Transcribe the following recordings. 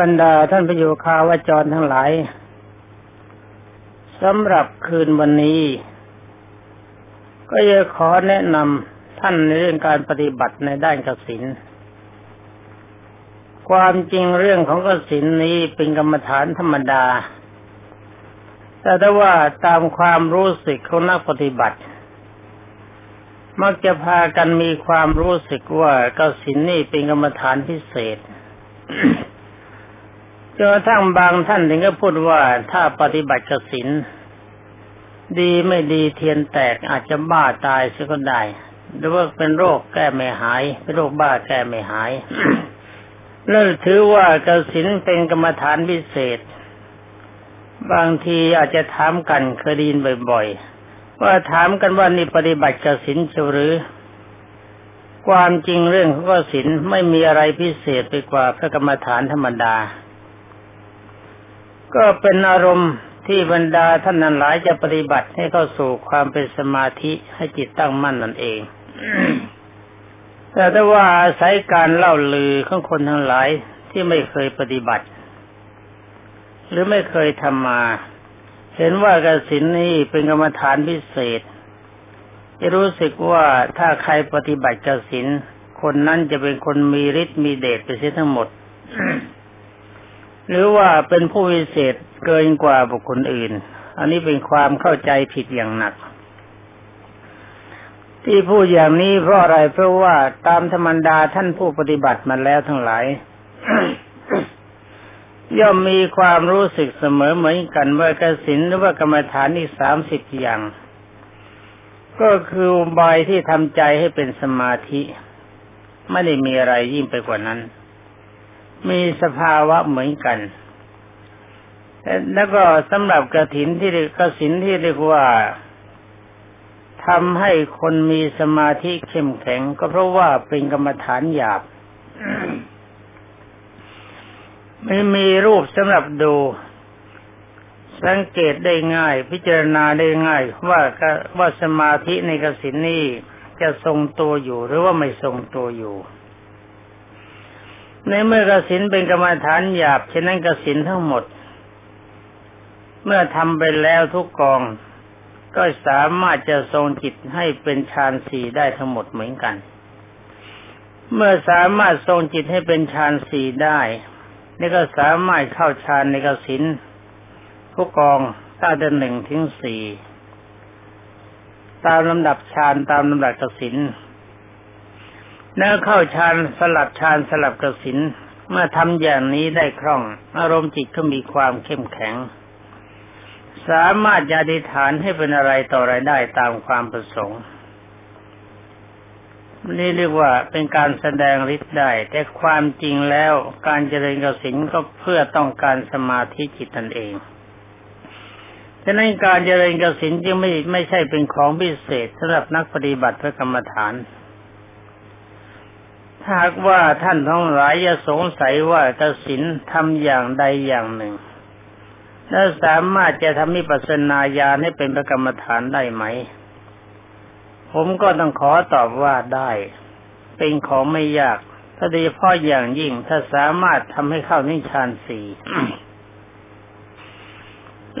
บรรดาท่านประโยคาวจรทั้งหลายสำหรับคืนวันนี้ ก็จะขอแนะนำท่านในเรื่องการปฏิบัติในด้านกสินความจริงเรื่องของกสินนี้เป็นกรรมฐานธรรมดา แต่ถ้าว่าตามความรู้สึกของนักปฏิบัติ มักจะพากันมีความรู้สึกว่ากสินนี่เป็นกรรมฐานพิเศษ จนกระทั่งบางท่านถึงก็พูดว่าถ้าปฏิบัติกสินดีไม่ดีเทียนแตกอาจจะบ้าตายเสียก็ได้หรือว่าเป็นโรคแก้ไม่หาย เป็นโรคบ้าแก้ไม่หายนั่นถือว่ากสินเป็นกรรมฐานพิเศษ บางทีอาจจะถามกันเคยดีนบ่อย ๆ ว่าถามกันว่านี่ปฏิบัติกสินเชียวหรือ ความจริงเรื่องของกสินไม่มีอะไรพิเศษไปกว่าพระกรรมฐานธรรมดา ก็เป็นอารมณ์ที่บรรดาท่านนั้นหลายจะปฏิบัติให้เข้าสู่ความเป็นสมาธิให้จิตตั้งมั่นนั่นเอง แต่ถ้าว่าอาศัยการเล่าลือของคนทั้งหลายที่ไม่เคยปฏิบัติ หรือไม่เคยทำมา เห็นว่ากสินนี้เป็นกรรมฐานพิเศษ จะรู้สึกว่าถ้าใครปฏิบัติกสินคนนั้นจะเป็นคนมีฤทธิ์มีเดชไปเสียทั้งหมด หรือว่าเป็นผู้วิเศษเกินกว่าบุคคลอื่น อันนี้เป็นความเข้าใจผิดอย่างหนัก ที่พูดอย่างนี้เพราะอะไรเพราะว่าตามธรรมดาท่านผู้ปฏิบัติมาแล้วทั้งหลายย่อมมีความรู้สึกเสมอเหมือนกันว่ากสินหรือว่ากรรมฐานอีกสามสิบอย่าง ก็คือบายที่ทำใจให้เป็นสมาธิ ไม่ได้มีอะไรยิ่งไปกว่านั้น มีสภาวะเหมือนกัน แล้วก็สำหรับกระถินที่กระสินที่เรียกว่าทำให้คนมีสมาธิเข้มแข็ง ก็เพราะว่าเป็นกรรมฐานหยาบ ไม่มีรูปสำหรับดู สังเกตได้ง่าย พิจารณาได้ง่ายว่าว่าสมาธิในกสินนี้จะทรงตัวอยู่หรือว่าไม่ทรงตัวอยู่ ในเมื่อกสินเป็นกรรมฐานหยาบฉะนั้นกสินทั้งหมด เมื่อทำไปแล้วทุกกอง ก็สามารถจะทรงจิตให้เป็นฌานสี่ได้ทั้งหมดเหมือนกัน เมื่อสามารถทรงจิตให้เป็นฌานสี่ได้นี่ก็สามารถเข้าฌานในกสิน ทุกกองตั้งแต่หนึ่งถึงสี่ตามลำดับฌานตามลำดับกสินแล้วเข้าฌานสลับฌานสลับกสินเมื่อทำอย่างนี้ได้คล่อง อารมณ์จิตก็มีความเข้มแข็ง สามารถจะอธิฐานให้เป็นอะไรต่ออะไรได้ตามความประสงค์นี่เรียกว่าเป็นการแสดงฤทธิ์ได้ แต่ความจริงแล้วการเจริญกสินก็เพื่อต้องการสมาธิจิตตนเอง ฉะนั้นการเจริญกสินจึงไม่ไม่ใช่เป็นของพิเศษสำหรับนักปฏิบัติพระกรรมฐาน ถ้าหากว่าท่านทั้งหลายจะสงสัยว่ากสินทำอย่างใดอย่างหนึ่งแล้วสามารถจะทำให้ปัสนาญาณให้เป็นพระกรรมฐานได้ไหม ผมก็ต้องขอตอบว่าได้ เป็นของไม่ยากถ้าโดยเฉพาะอย่างยิ่งถ้าสามารถทำให้เข้านิชานสี่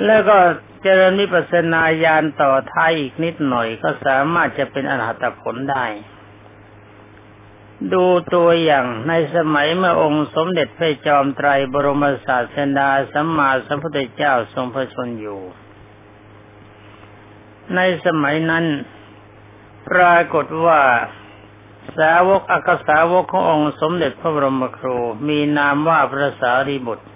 แล้วก็ เจริญวิปัสนาญาณต่อท้ายอีกนิดหน่อยก็สามารถจะเป็นอรหัตผลได้ ดูตัวอย่างในสมัยเมื่อองค์สมเด็จพระจอมไตรบรมศาสดาสัมมาสัมพุทธเจ้าทรงพระชนอยู่ ในสมัยนั้น ปรากฏว่าสาวกอักษาวกขององค์สมเด็จพระบรมครูมีนามว่าพระสารีบุตร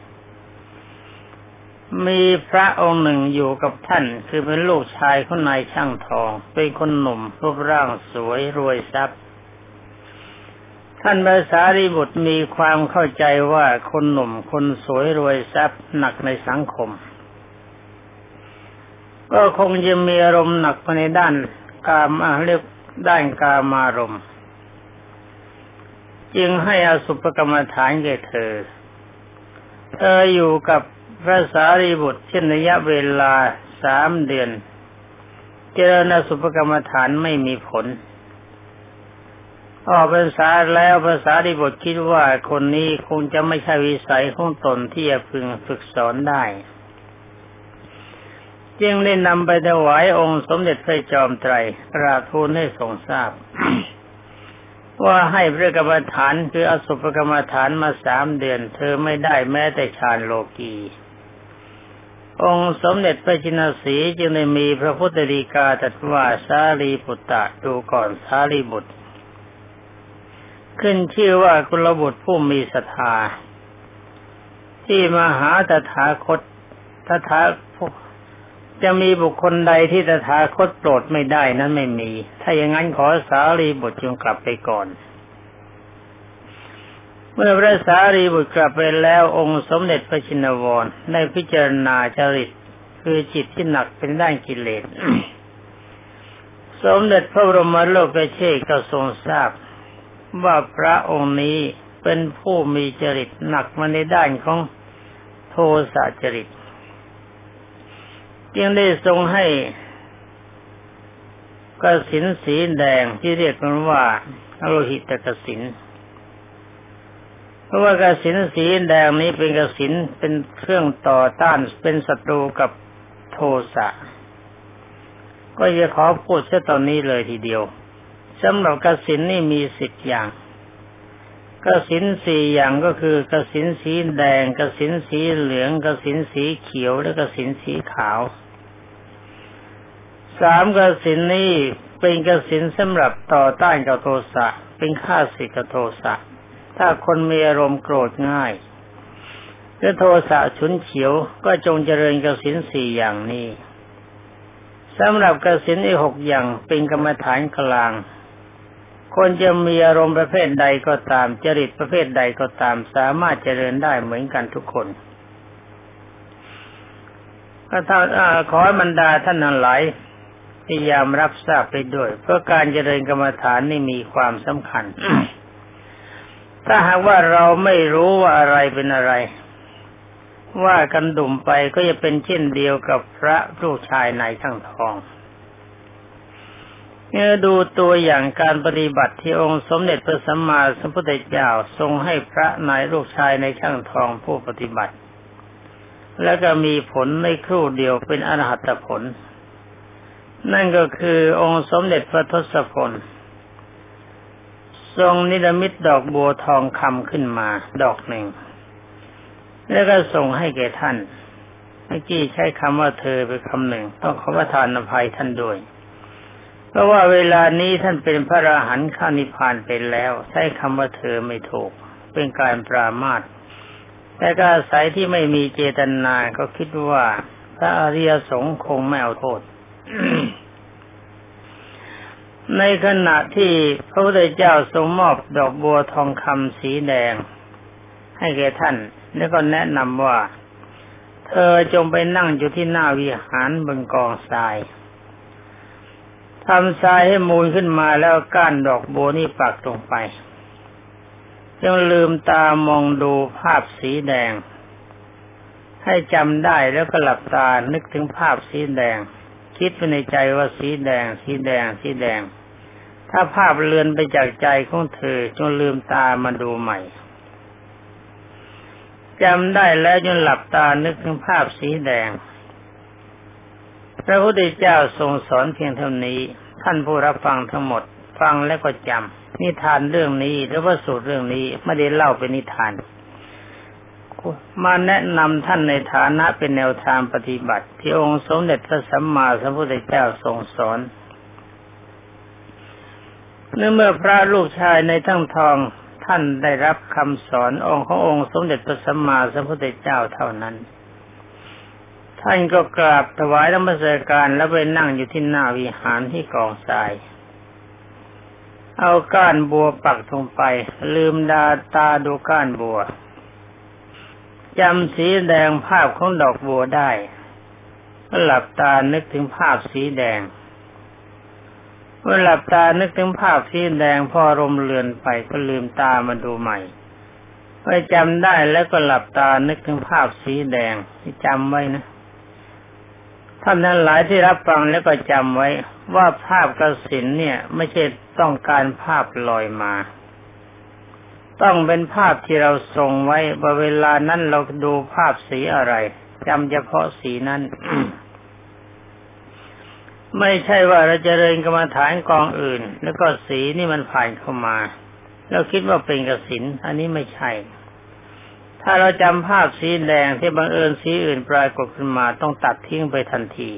มีพระองค์หนึ่งอยู่กับท่าน คือเป็นลูกชายของนายช่างทอง เป็นคนหนุ่มรูปร่างสวยรวยทรัพย์ ท่านภาษารีบุตรมีความเข้าใจว่าคนหนุ่มคนสวยรวยทรัพย์หนักในสังคม ก็คงจะมีอารมณ์หนักไปในด้านกามเรียกด้านกามารมณ์จึงให้อาสุภกรรมฐานแก่เธอ เธออยู่กับ พระสารีบุตรเช่นระยะเวลาสามเดือน เจริญสุภกรรมฐานไม่มีผล ออกภาษาแล้วภาษาดิบทคิดว่าคนนี้คงจะไม่ใช่วิสัยของตนที่จะพึงฝึกสอนได้ จึงได้นำไปถวายองค์สมเด็จพระจอมไตรกราทูลให้ทรงทราบ ว่าให้พระกรรมฐานคืออสุภกรรมฐานมาสามเดือน เธอไม่ได้แม้แต่ฌานโลกี องค์สมเด็จพระจินสีจึงได้มีพระพุทธดีกาตรัสว่าสารีบุตตะดูก่อนสารีบุตร ขึ้นชื่อว่ากุลบุตรผู้มีศรัทธาที่มหาตถาคตตถาจะมีบุคคลใดที่ตถาคตโปรดไม่ได้นั้นไม่มี ถ้าอย่างนั้นขอสารีบุตรจงกลับไปก่อน เมื่อพระสารีบุตรกลับไปแล้วองค์สมเด็จพระชินวรได้พิจารณาจริตคือจิตที่หนักเป็นด้านกิเลส สมเด็จพระบรมโลกเชษก็ทรงทราบ ว่าพระองค์นี้เป็นผู้มีจริตหนักมาในด้านของโทสะจริต จึงได้ทรงให้กสินสีแดงที่เรียกกันว่าโลหิตกสิน พราะว่ากสินสีแดงนี้เป็นกสินเป็นเครื่องต่อต้านเป็นศัตรูกับโทสะก็จะขอพูดเสียตอนนี้เลยทีเดียวสำหรับกสินนี่มีสิบอย่างกสินสี่อย่างก็คือกสินสีแดงกสินสีเหลืองกสินสีเขียวและกสินสีขาวสามกสินนี้เป็นกสินสำหรับต่อต้านกับโทสะเป็นข้าศึกกับโทสะ ถ้าคนมีอารมณ์โกรธง่ายหรือโทสะฉุนเฉียวก็จงเจริญกสินสี่อย่างนี้สำหรับกสินอีหกอย่างเป็นกรรมฐานกลาง คนจะมีอารมณ์ประเภทใดก็ตาม จริตประเภทใดก็ตาม สามารถเจริญได้เหมือนกันทุกคนก็ท่านขอให้บรรดาท่านทั้งหลายพยายามรับทราบไปด้วย เพราะการเจริญกรรมฐานนี่มีความสำคัญ ถ้าหากว่าเราไม่รู้ว่าอะไรเป็นอะไร ว่ากันดุ่มไปก็จะเป็นเช่นเดียวกับพระลูกชายในทั้งทองเมื่อดูตัวอย่างการปฏิบัติที่องค์สมเด็จพระสัมมาสัมพุทธเจ้าทรงให้พระนายลูกชายในช่างทองผู้ปฏิบัติ แล้วก็มีผลในครู่เดียวเป็นอรหัตผล นั่นก็คือองค์สมเด็จพระทศพล ทรงนิรมิตดอกบัวทองคำขึ้นมา ดอกหนึ่ง แล้วก็ส่งให้แก่ท่านเมื่อกี้ใช้คำว่าเธอไปคำหนึ่ง ต้องขอประทานอภัยท่านด้วย เพราะว่าเวลานี้ท่านเป็นพระราหันข้านิพพานไปแล้ว ใช้คำว่าเธอไม่ถูก เป็นการปรามาสแต่ก็อาศัยที่ไม่มีเจตนาก็คิดว่า พระอริยสงฆ์คงไม่เอาโทษ ในขณะที่พระพุทธเจ้าทรงมอบดอกบัวทองคำสีแดง ให้แก่ท่าน แล้วก็แนะนำว่า เธอจงไปนั่งอยู่ที่หน้าวิหารบนกองทรายทำทรายให้มูลขึ้นมาแล้วก้านดอกบัวนี่ปักลงไปยังลืมตามองดูภาพสีแดง ให้จำได้แล้วก็หลับตานึกถึงภาพสีแดง คิดไปในใจว่าสีแดง สีแดง สีแดง ถ้าภาพเลือนไปจากใจของเธอจนลืมตามาดูใหม่จำได้แล้วจนหลับตานึกถึงภาพสีแดง พระพุทธเจ้าทรงสอนเพียงเท่านี้ ท่านผู้รับฟังทั้งหมด ฟังแล้วก็จำนิทานเรื่องนี้หรือว่าสูตรเรื่องนี้ไม่ได้เล่าเป็นนิทาน มาแนะนำท่านในฐานะเป็นแนวทางปฏิบัติ ที่องค์สมเด็จพระสัมมาสัมพุทธเจ้าทรงสอนเนื้อเมื่อพระลูกชายในทั้งทองท่านได้รับคำสอนองค์ขององค์สมเด็จพระสัมมาสัมพุทธเจ้าเท่านั้น ท่านก็กราบถวายธรรมสการแล้วไปนั่งอยู่ที่หน้าวิหารที่กองทราย เอาก้านบัวปักลงไป ลืมดาตาดูก้านบัว จำสีแดงภาพของดอกบัวได้หลับตานึกถึงภาพสีแดงเมื่อหลับตานึกถึงภาพสีแดงพอลมเลือนไปก็ลืมตามาดูใหม่ไปจำได้แล้วก็หลับตานึกถึงภาพสีแดงที่จำไว้นะท่านนั้นหลายที่รับฟังแล้วก็จำไว้ ว่าภาพกระสินเนี่ย ไม่ใช่ต้องการภาพลอยมา ต้องเป็นภาพที่เราส่งไว้ว่าเวลานั้นเราดูภาพสีอะไรจำเฉพาะสีนั้นไม่ใช่ว่าเราจะเริญกรรมฐานกองอื่น แล้วก็สีนี่มันผ่านเข้ามาเราคิดว่าเป็นกสินอันนี้ไม่ใช่ ถ้าเราจำภาพสีแดงที่บังเอิญสีอื่นปรากฏขึ้นมาต้องตัดทิ้งไปทันที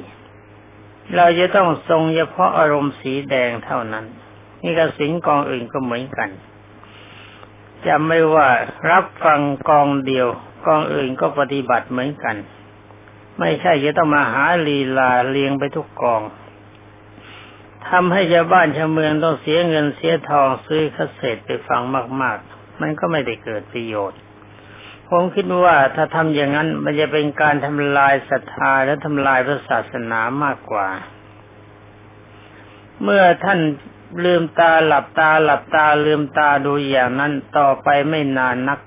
เราจะต้องทรงเฉพาะอารมณ์สีแดงเท่านั้น นี่กสินกองอื่นก็เหมือนกัน จะไม่ว่ารับฟังกองเดียว กองอื่นก็ปฏิบัติเหมือนกัน ไม่ใช่จะต้องมาหาลีลาเลียงไปทุกกองทำให้ชาวบ้านชาวเมืองต้องเสียเงินเสียทองซื้อคาสเซ็ตไปฟังมาก ๆ มันก็ไม่ได้เกิดประโยชน์ผมคิดว่าถ้าทำอย่างนั้นมันจะเป็นการทำลายศรัทธาและทำลายพระศาสนามากกว่า เมื่อท่าน ลืมตาหลับตาหลับตาลืมตาดูอย่างนั้นต่อไปไม่นานนัก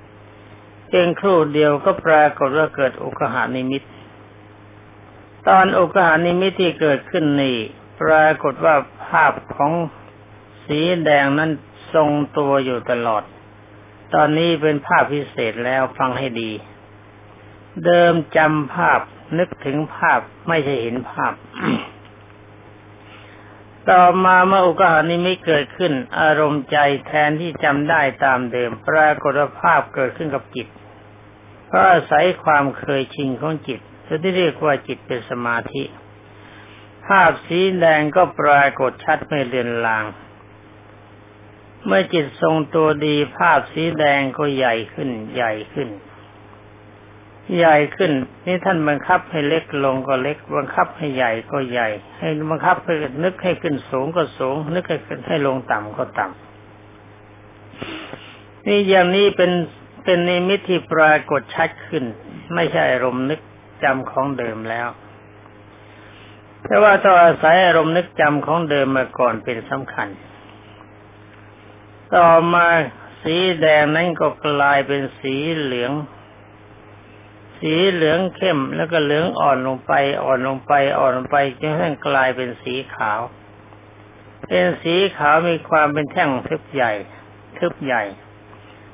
เพียงครู่เดียวก็ปรากฏว่าเกิดอุกหานิมิต ตอนอุกหานิมิตที่เกิดขึ้นนี่ปรากฏว่าภาพของสีแดงนั้นทรงตัวอยู่ตลอด ตอนนี้เป็นภาพพิเศษแล้วฟังให้ดี เดิมจำภาพนึกถึงภาพไม่ใช่เห็นภาพ ต่อมาเมื่ออุกหานิมิตเกิดขึ้น อารมณ์ใจแทนที่จำได้ตามเดิม ปรากฏภาพเกิดขึ้นกับจิตเพราะอาศัยความเคยชินของจิตที่เรียกว่าจิตเป็นสมาธิ ภาพสีแดงก็ปรากฏชัดไม่เลือนลาง เมื่อจิตทรงตัวดีภาพสีแดงก็ใหญ่ขึ้นใหญ่ขึ้น ใหญ่ขึ้น นี่ท่านบังคับให้เล็กลงก็เล็ก บังคับให้ใหญ่ก็ใหญ่ ให้บังคับให้นึกให้ขึ้นสูงก็สูง นึกให้ขึ้นให้ลงต่ำก็ต่ำนี่อย่างนี้เป็นเป็นนิมิตที่ปรากฏชัดขึ้น ไม่ใช่อารมณ์นึกจำของเดิมแล้วแต่ว่าต้องอาศัยอารมณ์นึกจำของเดิมมาก่อนเป็นสำคัญ ต่อมาสีแดงนั้นก็กลายเป็นสีเหลือง สีเหลืองเข้มแล้วก็เหลืองอ่อนลงไป อ่อนลงไป อ่อนลงไปจนกระทั่งกลายเป็นสีขาว เป็นสีขาวมีความเป็นแท่งทึบใหญ่ ทึบใหญ่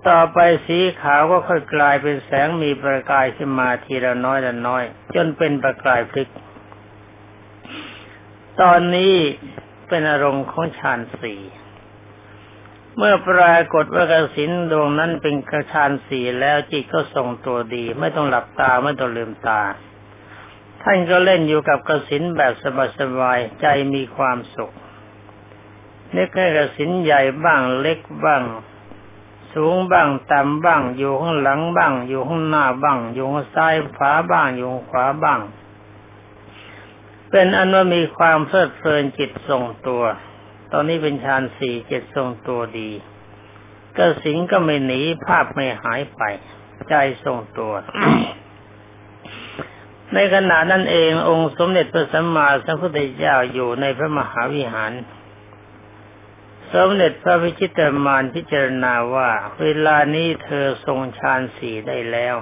ต่อไปสีขาวก็ค่อยกลายเป็นแสงมีประกายขึ้นมาทีละน้อยละน้อย จนเป็นประกายพลิก ตอนนี้เป็นอารมณ์ของฌานสี่ เมื่อปรากฏว่ากสินดวงนั้นเป็นกระชานสีแล้วจิตก็ทรงตัวดี ไม่ต้องหลับตาไม่ต้องลืมตา ท่านก็เล่นอยู่กับกสินแบบสบายๆใจมีความสุขนึกให้กสินใหญ่บ้างเล็กบ้าง สูงบ้างต่ำบ้าง อยู่ข้างหลังบ้าง อยู่ข้างหน้าบ้าง อยู่ข้างซ้ายขวาบ้างอยู่ขวาบ้าง เป็นอันว่ามีความเพลิดเพลินจิตทรงตัว ตอนนี้เป็นฌานสี่จิตทรงตัวดีก็สิงก็ไม่หนีภาพไม่หายไป ใจทรงตัว ในขณะนั้นเององค์สมเด็จพระสัมมาสัมพุทธเจ้าอยู่ในพระมหาวิหาร สมเด็จพระพิชิตรมานพิจารณาว่า เวลานี้เธอทรงฌานสี่ได้แล้ว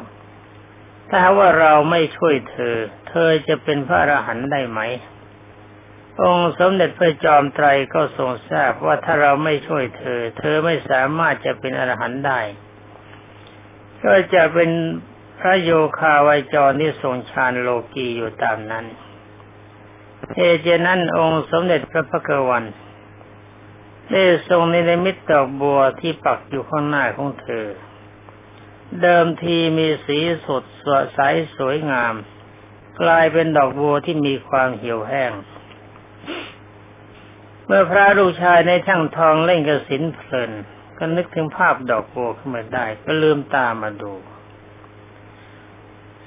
ถ้าว่าเราไม่ช่วยเธอ เธอจะเป็นพระอรหันต์ได้ไหม องค์สมเด็จพระจอมไตรก็ทรงทราบว่าถ้าเราไม่ช่วยเธอ เธอไม่สามารถจะเป็นอรหันต์ได้ ก็จะเป็นพระโยคาวายจรที่ทรงฌานโลกีอยู่ตามนั้นเอเจนั้นองค์สมเด็จพระพักวันได้ทรงในมิตรดอกบัวที่ปักอยู่ข้างหน้าของเธอ เดิมทีมีสีสดสดใสสวยงาม กลายเป็นดอกบัวที่มีความเหี่ยวแห้ง เมื่อพระลูกชายในช่างทองเล่นกระสินเพลิน ก็นึกถึงภาพดอกบัวขึ้นมาได้ ก็ลืมตามาดู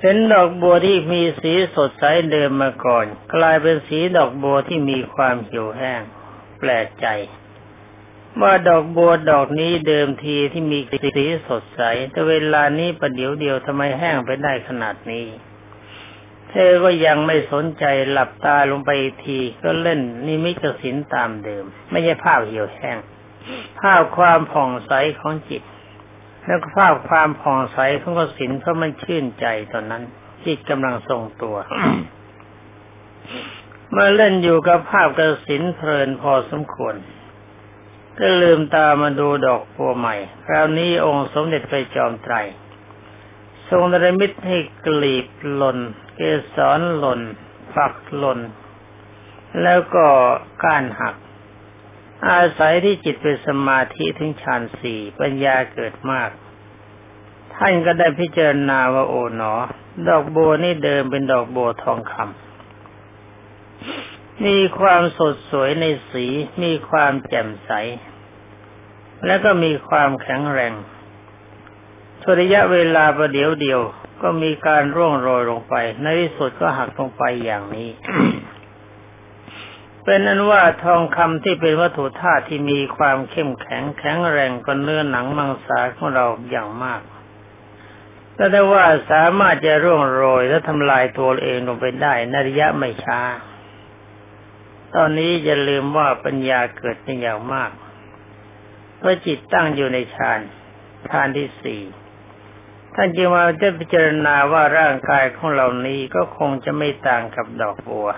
เห็นดอกบัวที่มีสีสดใสเดิมมาก่อน กลายเป็นสีดอกบัวที่มีความเหี่ยวแห้ง แปลกใจว่าดอกบัวดอกนี้เดิมทีที่มีสีสดใส แต่เวลานี้ประเดี๋ยวเดียวทำไมแห้งไปได้ขนาดนี้ เธอก็ยังไม่สนใจหลับตาลงไปอีกทีก็เล่นนิมิตสินตามเดิม ไม่ใช่ภาพเหี่ยวแห้งภาพความผ่องใสของจิต แล้วก็ภาพความผ่องใสของกสินเพราะมันชื่นใจตอนนั้น จิตกำลังทรงตัวเมื่อเล่นอยู่กับภาพกระสินเพลินพอสมควร ก็ลืมตามาดูดอกบัวใหม่ คราวนี้องค์สมเด็จพระจอมไตร ทรงนรมิตให้กลีบหล่น เกสรหล่น ฝักหล่น แล้วก็ก้านหัก อาศัยที่จิตเป็นสมาธิถึงฌานสี่ปัญญาเกิดมาก ท่านก็ได้พิจารณาว่าโอ๋หนอ ดอกบัวนี่เดิมเป็นดอกบัวทองคำมีความสดสวยในสี มีความแจ่มใส และก็มีความแข็งแรง ทุระยะเวลาประเดี๋ยวเดียว ก็มีการร่วงโรยลงไป ในที่สุดก็หักลงไปอย่างนี้ เป็นนั้นว่าทองคำที่เป็นวัตถุธาตุที่มีความเข้มแข็งแข็งแรงกว่าเนื้อหนังมังสาของเราอย่างมากแต่ได้ว่าสามารถจะร่วงโรยและทำลายตัวเองลงไปได้ในระยะไม่ช้า ตอนนี้อย่าลืมว่าปัญญาเกิดเป็นอย่างมาก เพราะจิตตั้งอยู่ในฌานฌานที่สี่ ท่านจึงมาจะพิจารณาว่าร่างกายของเรานี้ก็คงจะไม่ต่างกับดอกบัว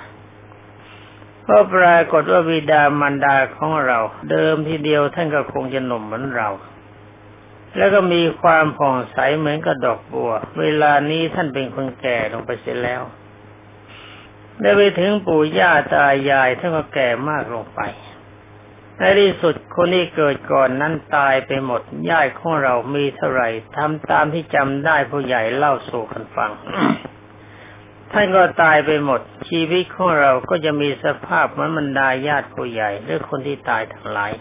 เพราะปรากฏว่าวิดามารดาของเรา เดิมทีเดียวท่านก็คงจะหนุ่มเหมือนเรา แล้วก็มีความผ่องใสเหมือนกับดอกบัว เวลานี้ท่านเป็นคนแก่ลงไปเสียแล้วได้ไปถึงปู่ย่าตายายท่านก็แก่มากลงไป ในที่สุดคนที่เกิดก่อนนั้นตายไปหมดญาติของเรามีเท่าไหร่ทำตามที่จำได้ผู้ใหญ่เล่าสู่กันฟังท่านก็ตายไปหมด ชีวิตของเราก็จะมีสภาพเหมือนบรรดาญาติผู้ใหญ่หรือคนที่ตายทั้งหลาย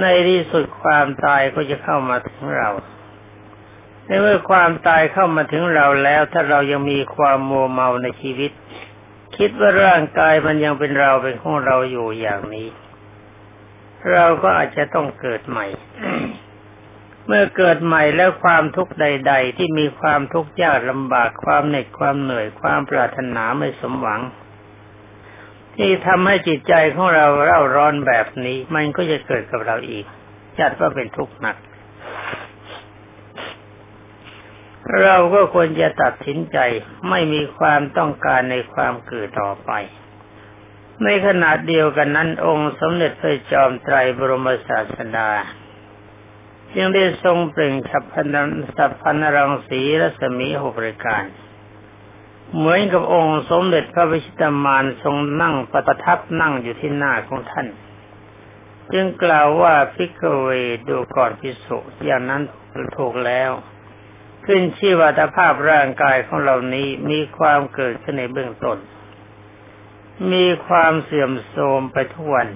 ในที่สุดความตายก็จะเข้ามาถึงเราในเมื่อความตายเข้ามาถึงเราแล้ว ถ้าเรายังมีความมัวเมาในชีวิต คิดว่าร่างกายมันยังเป็นเราเป็นของเราอยู่อย่างนี้ เราก็อาจจะต้องเกิดใหม่ เมื่อเกิดใหม่แล้วความทุกข์ใด ๆ ที่มีความทุกข์ยากลำบากความเหน็ดความเหนื่อยความปรารถนาไม่สมหวัง ที่ทำให้จิตใจของเราเร่าร้อนแบบนี้ มันก็จะเกิดกับเราอีก จัดว่าเป็นทุกข์หนัก เราก็ควรจะตัดสินใจไม่มีความต้องการในความเกิดต่อไป ในขณะเดียวกันนั้น องค์สมเด็จพระจอมไตรบรมศาสดาจึงได้ทรงเปล่งฉับพันสัพพันรังสีรัศมีหกรายการ เหมือนกับองค์สมเด็จพระวิชิตามานทรงนั่งประทับนั่งอยู่ที่หน้าของท่าน จึงกล่าวว่าพิกเวดูก่อนพิสุอย่างนั้นถูกแล้ว ขึ้นชื่อว่าภาพร่างกายของเรานี้มีความเกิดขึ้นในเบื้องต้น มีความเสื่อมโทรมไปทุกวัน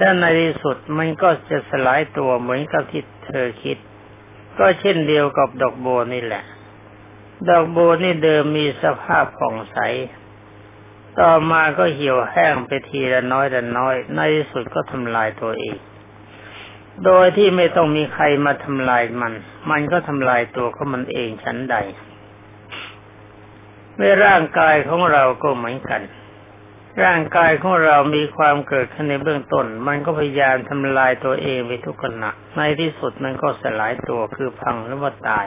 ด้านในที่สุดมันก็จะสลายตัวเหมือนกับที่เธอคิด ก็เช่นเดียวกับดอกโบนี่แหละ ดอกโบนี่เดิมมีสภาพผ่องใส ต่อมาก็เหี่ยวแห้งไปทีละน้อยละน้อย ในที่สุดก็ทำลายตัวเอง โดยที่ไม่ต้องมีใครมาทำลายมัน มันก็ทำลายตัวของมันเองชั้นใด เมื่อร่างกายของเราก็เหมือนกัน ร่างกายของเรามีความเกิดขึ้นในเบื้องต้น มันก็พยายามทำลายตัวเองไปทุกขณะ ในที่สุดมันก็สลายตัวคือพังหรือว่าตาย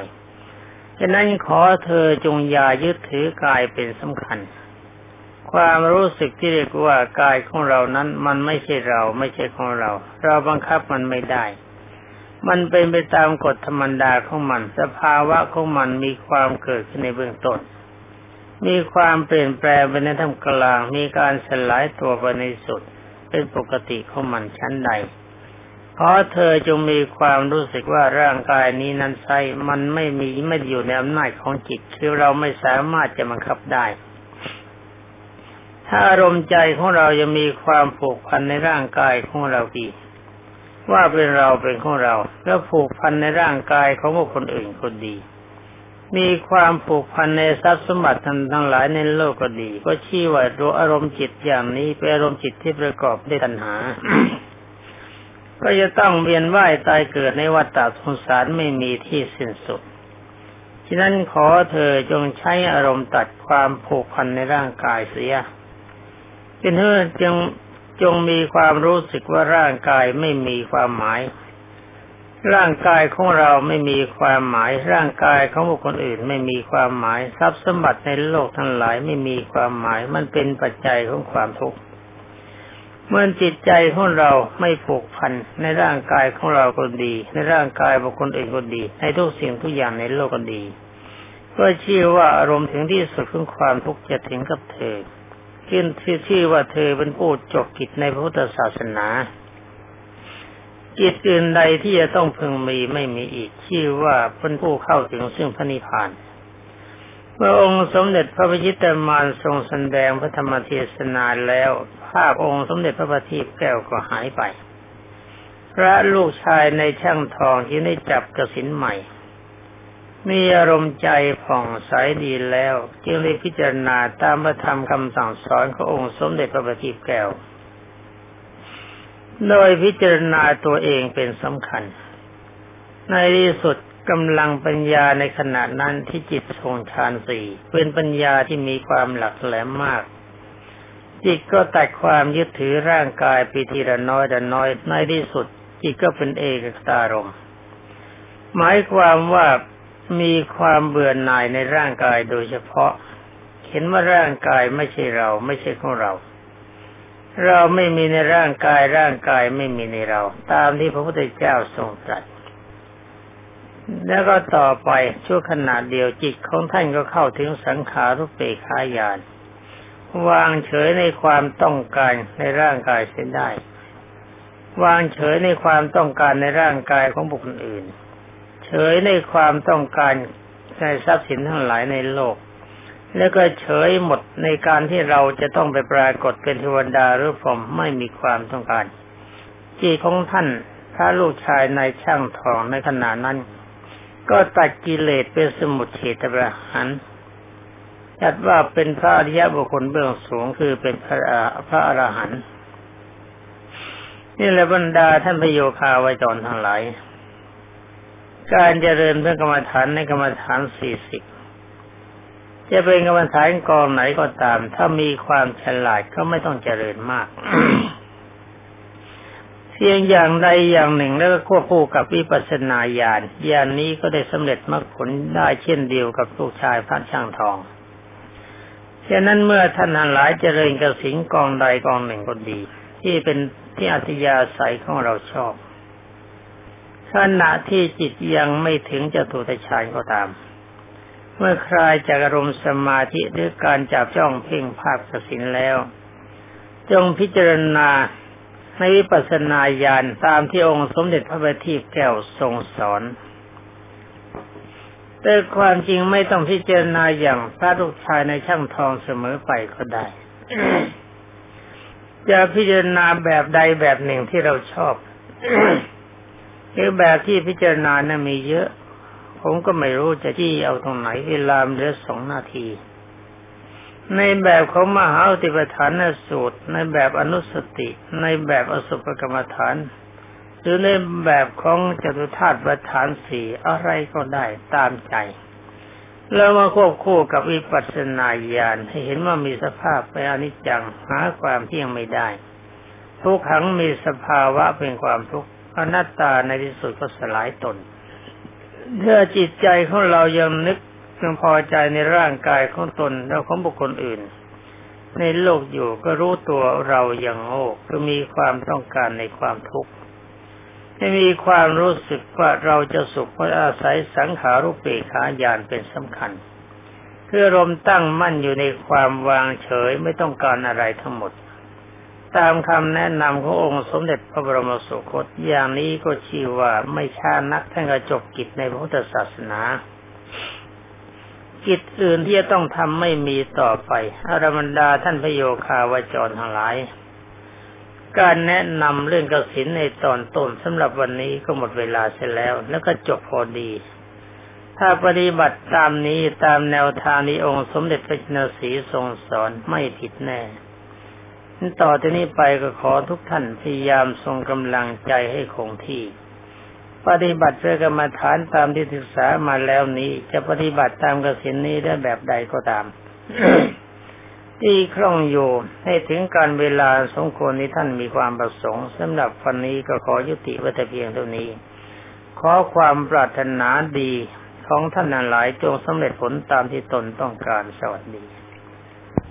ฉะนั้นขอเธอจงอย่ายึดถือกายเป็นสำคัญ ความรู้สึกที่เรียกว่ากายของเรานั้น มันไม่ใช่เราไม่ใช่ของเรา เราบังคับมันไม่ได้มันเป็นไปตามกฎธรรมดาของมัน สภาวะของมันมีความเกิดขึ้นในเบื้องต้น มีความเปลี่ยนแปลงไปในท่ามกลาง มีการสลายตัวไปในสุด เป็นปกติของมันชั้นใด เพราะเธอจงมีความรู้สึกว่าร่างกายนี้นั้นใช่มันไม่มีไม่อยู่ในอำนาจของจิต คือเราไม่สามารถจะบังคับได้ ถ้าอารมณ์ใจของเรายังมีความผูกพันในร่างกายของเราดีว่าเป็นเราเป็นของเรา แล้วผูกพันในร่างกายของคนอื่นคนดี มีความผูกพันในทรัพย์สมบัติทั้งหลายในโลกก็ดี ก็ชี้ว่าตัวอารมณ์จิตอย่างนี้เป็นอารมณ์จิตที่ประกอบด้วยตัณหา ก็จะต้องเวียนว่ายตายเกิดในวัฏฏะสงสารไม่มีที่สิ้นสุด ฉะนั้นขอเธอจงใช้อารมณ์ตัดความผูกพันในร่างกายเสียจึงเธอจึงจงมีความรู้สึกว่าร่างกายไม่มีความหมาย ร่างกายของเราไม่มีความหมาย ร่างกายของบุคคลอื่นไม่มีความหมาย ทรัพย์สมบัติในโลกทั้งหลายไม่มีความหมาย มันเป็นปัจจัยของความทุกข์เมื่อจิตใจของเราไม่ผูกพันในร่างกายของเราก็ดี ในร่างกายบุคคลอื่นก็ดี ในทุกสิ่งทุกอย่างในโลกก็ดีก็ชื่อว่าอารมณ์ถึงที่สุดของความทุกข์จะถึงกับเธอขึ้นที่ชื่อว่าเธอเป็นผู้จบกิจในพระพุทธศาสนา จิตอื่นใดที่จะต้องพึงมีไม่มีอีกชื่อว่าเป็นผู้เข้าถึงซึ่งพระนิพพานเมื่อองค์สมเด็จพระพิชิตมารทรงแสดงพระธรรมเทศนาแล้ว ภาพองค์สมเด็จพระบัณฑิตแก้วก็หายไป พระลูกชายในช่างทองที่ได้จับกระสินใหม่ มีอารมณ์ใจผ่องใสดีแล้ว จึงได้พิจารณาตามพระธรรมคำสั่งสอนขององค์สมเด็จพระบัณฑิตแก้ว โดยพิจารณาตัวเองเป็นสำคัญ ในที่สุดกำลังปัญญาในขณะนั้นที่จิตทรงฌานสี่เป็นปัญญาที่มีความหลักแหลมมาก จิตก็ตัดความยึดถือร่างกายไปทีละน้อยแต่น้อย ในที่สุด จิตก็เป็นเอกตารมหมายความว่ามีความเบื่อหน่ายในร่างกายโดยเฉพาะ เห็นว่าร่างกายไม่ใช่เราไม่ใช่ของเรา เราไม่มีในร่างกายร่างกายไม่มีในเรา ตามที่พระพุทธเจ้าทรงตรัสแล้วก็ต่อไปชั่วขณะเดียวจิตของท่านก็เข้าถึงสังขารุปเปขายาน วางเฉยในความต้องการในร่างกายเสียได้ วางเฉยในความต้องการในร่างกายของบุคคลอื่น เฉยในความต้องการในทรัพย์สินทั้งหลายในโลก แล้วก็เฉยหมดในการที่เราจะต้องไปปรากฏเป็นเทวดาหรือผมไม่มีความต้องการจิตของท่านพระลูกชายในช่างทองในขณะนั้น ก็ตัดกิเลสเป็นสมุทเฉตประหันจัดว่าเป็นพระอริยบุคคลเบื้องสูงคือเป็นพระพระอรหันต์นี่แหละบรรดาท่านพโยคาวจรทั้งหลาย การเจริญเพื่อกรรมฐานในกรรมฐานสี่สิบ จะเป็นกรรมฐานกองไหนก็ตาม ถ้ามีความฉลาดก็ไม่ต้องเจริญมาก เพียงอย่างใดอย่างหนึ่งแล้วก็ควบคู่กับวิปัสสนาญาณญาณนนี้ก็ได้สำเร็จมรรคผลได้เช่นเดียวกับลูกชายพระช่างทองฉะนั้นเมื่อท่านหลายเจริญกสิงกองใดกองหนึ่งก็ดี ที่เป็นที่อัธยาศัยของเราชอบขณะที่จิตยังไม่ถึงจะตุตฌานก็ตาม เมื่อคลายจากอารมณ์สมาธิหรือการจับจ้องเพ่งภาพกสินแล้ว จงพิจารณาในวิปัสสนาญาณตามที่องค์สมเด็จพระบัณฑิตแก้วทรงสอน แต่ความจริงไม่ต้องพิจารณาอย่างพระลูกชายในช่างทองเสมอไปก็ได้ จะพิจารณาแบบใดแบบหนึ่งที่เราชอบ หรือแบบที่พิจารณานะ่ะมีเยอะ ผมก็ไม่รู้จะที่เอาตรงไหนเวลาเหลือสองนาที ในแบบของมหาอติปฐานสูตร ในแบบอนุสติ ในแบบอสุภกรรมฐาน หรือในแบบของจตุธาตุประฐานสี่อะไรก็ได้ตามใจ แล้วมาควบคู่กับวิปัสสนาญาณให้เห็นว่ามีสภาพไปอนิจจังหาความเที่ยงไม่ได้ ทุกขังมีสภาวะเป็นความทุกข์อนัตตาในที่สุดก็สลายตน ถ้าจิตใจของเรายังนึกยังพอใจในร่างกายของตนและของบุคคลอื่น ในโลกอยู่ก็รู้ตัวเราอย่างโง่ก็มีความต้องการในความทุกข์ไม่มีความรู้สึกว่าเราจะสุขเพราะอาศัยสังขารุปเปขาญาณเป็นสำคัญเพื่อรมตั้งมั่นอยู่ในความวางเฉยไม่ต้องการอะไรทั้งหมด ตามคำแนะนำขององค์สมเด็จพระบรมสุคตอย่างนี้ก็ชื่อว่าไม่ช้านักท่านก็จบกิจในพระพุทธศาสนา กิจอื่นที่จะต้องทำไม่มีต่อไปอารมันดาท่านพโยคาวจรทั้งหลาย การแนะนำเรื่องกสินในตอนต้นสำหรับวันนี้ก็หมดเวลาเสร็จแล้ว แล้วก็จบพอดี ถ้าปฏิบัติตามนี้ตามแนวทางนี้องค์สมเด็จพระจินสีทรงสอนไม่ผิดแน่ ต่อจากนี้ไปก็ขอทุกท่านพยายามทรงกำลังใจให้คงที่ ปฏิบัติเพื่อกรรมฐานตามที่ศึกษามาแล้วนี้ จะปฏิบัติตามกสินนี้ได้แบบใดก็ตาม ที่คล่องอยู่ให้ถึงการเวลาสมควรนี้ท่านมีความประสงค์สำหรับวันนี้ก็ขอยุติไว้แต่เพียงเท่านี้ ขอความปรารถนาดีของท่านหลายจงสำเร็จผลตามที่ตนต้องการสวัสดี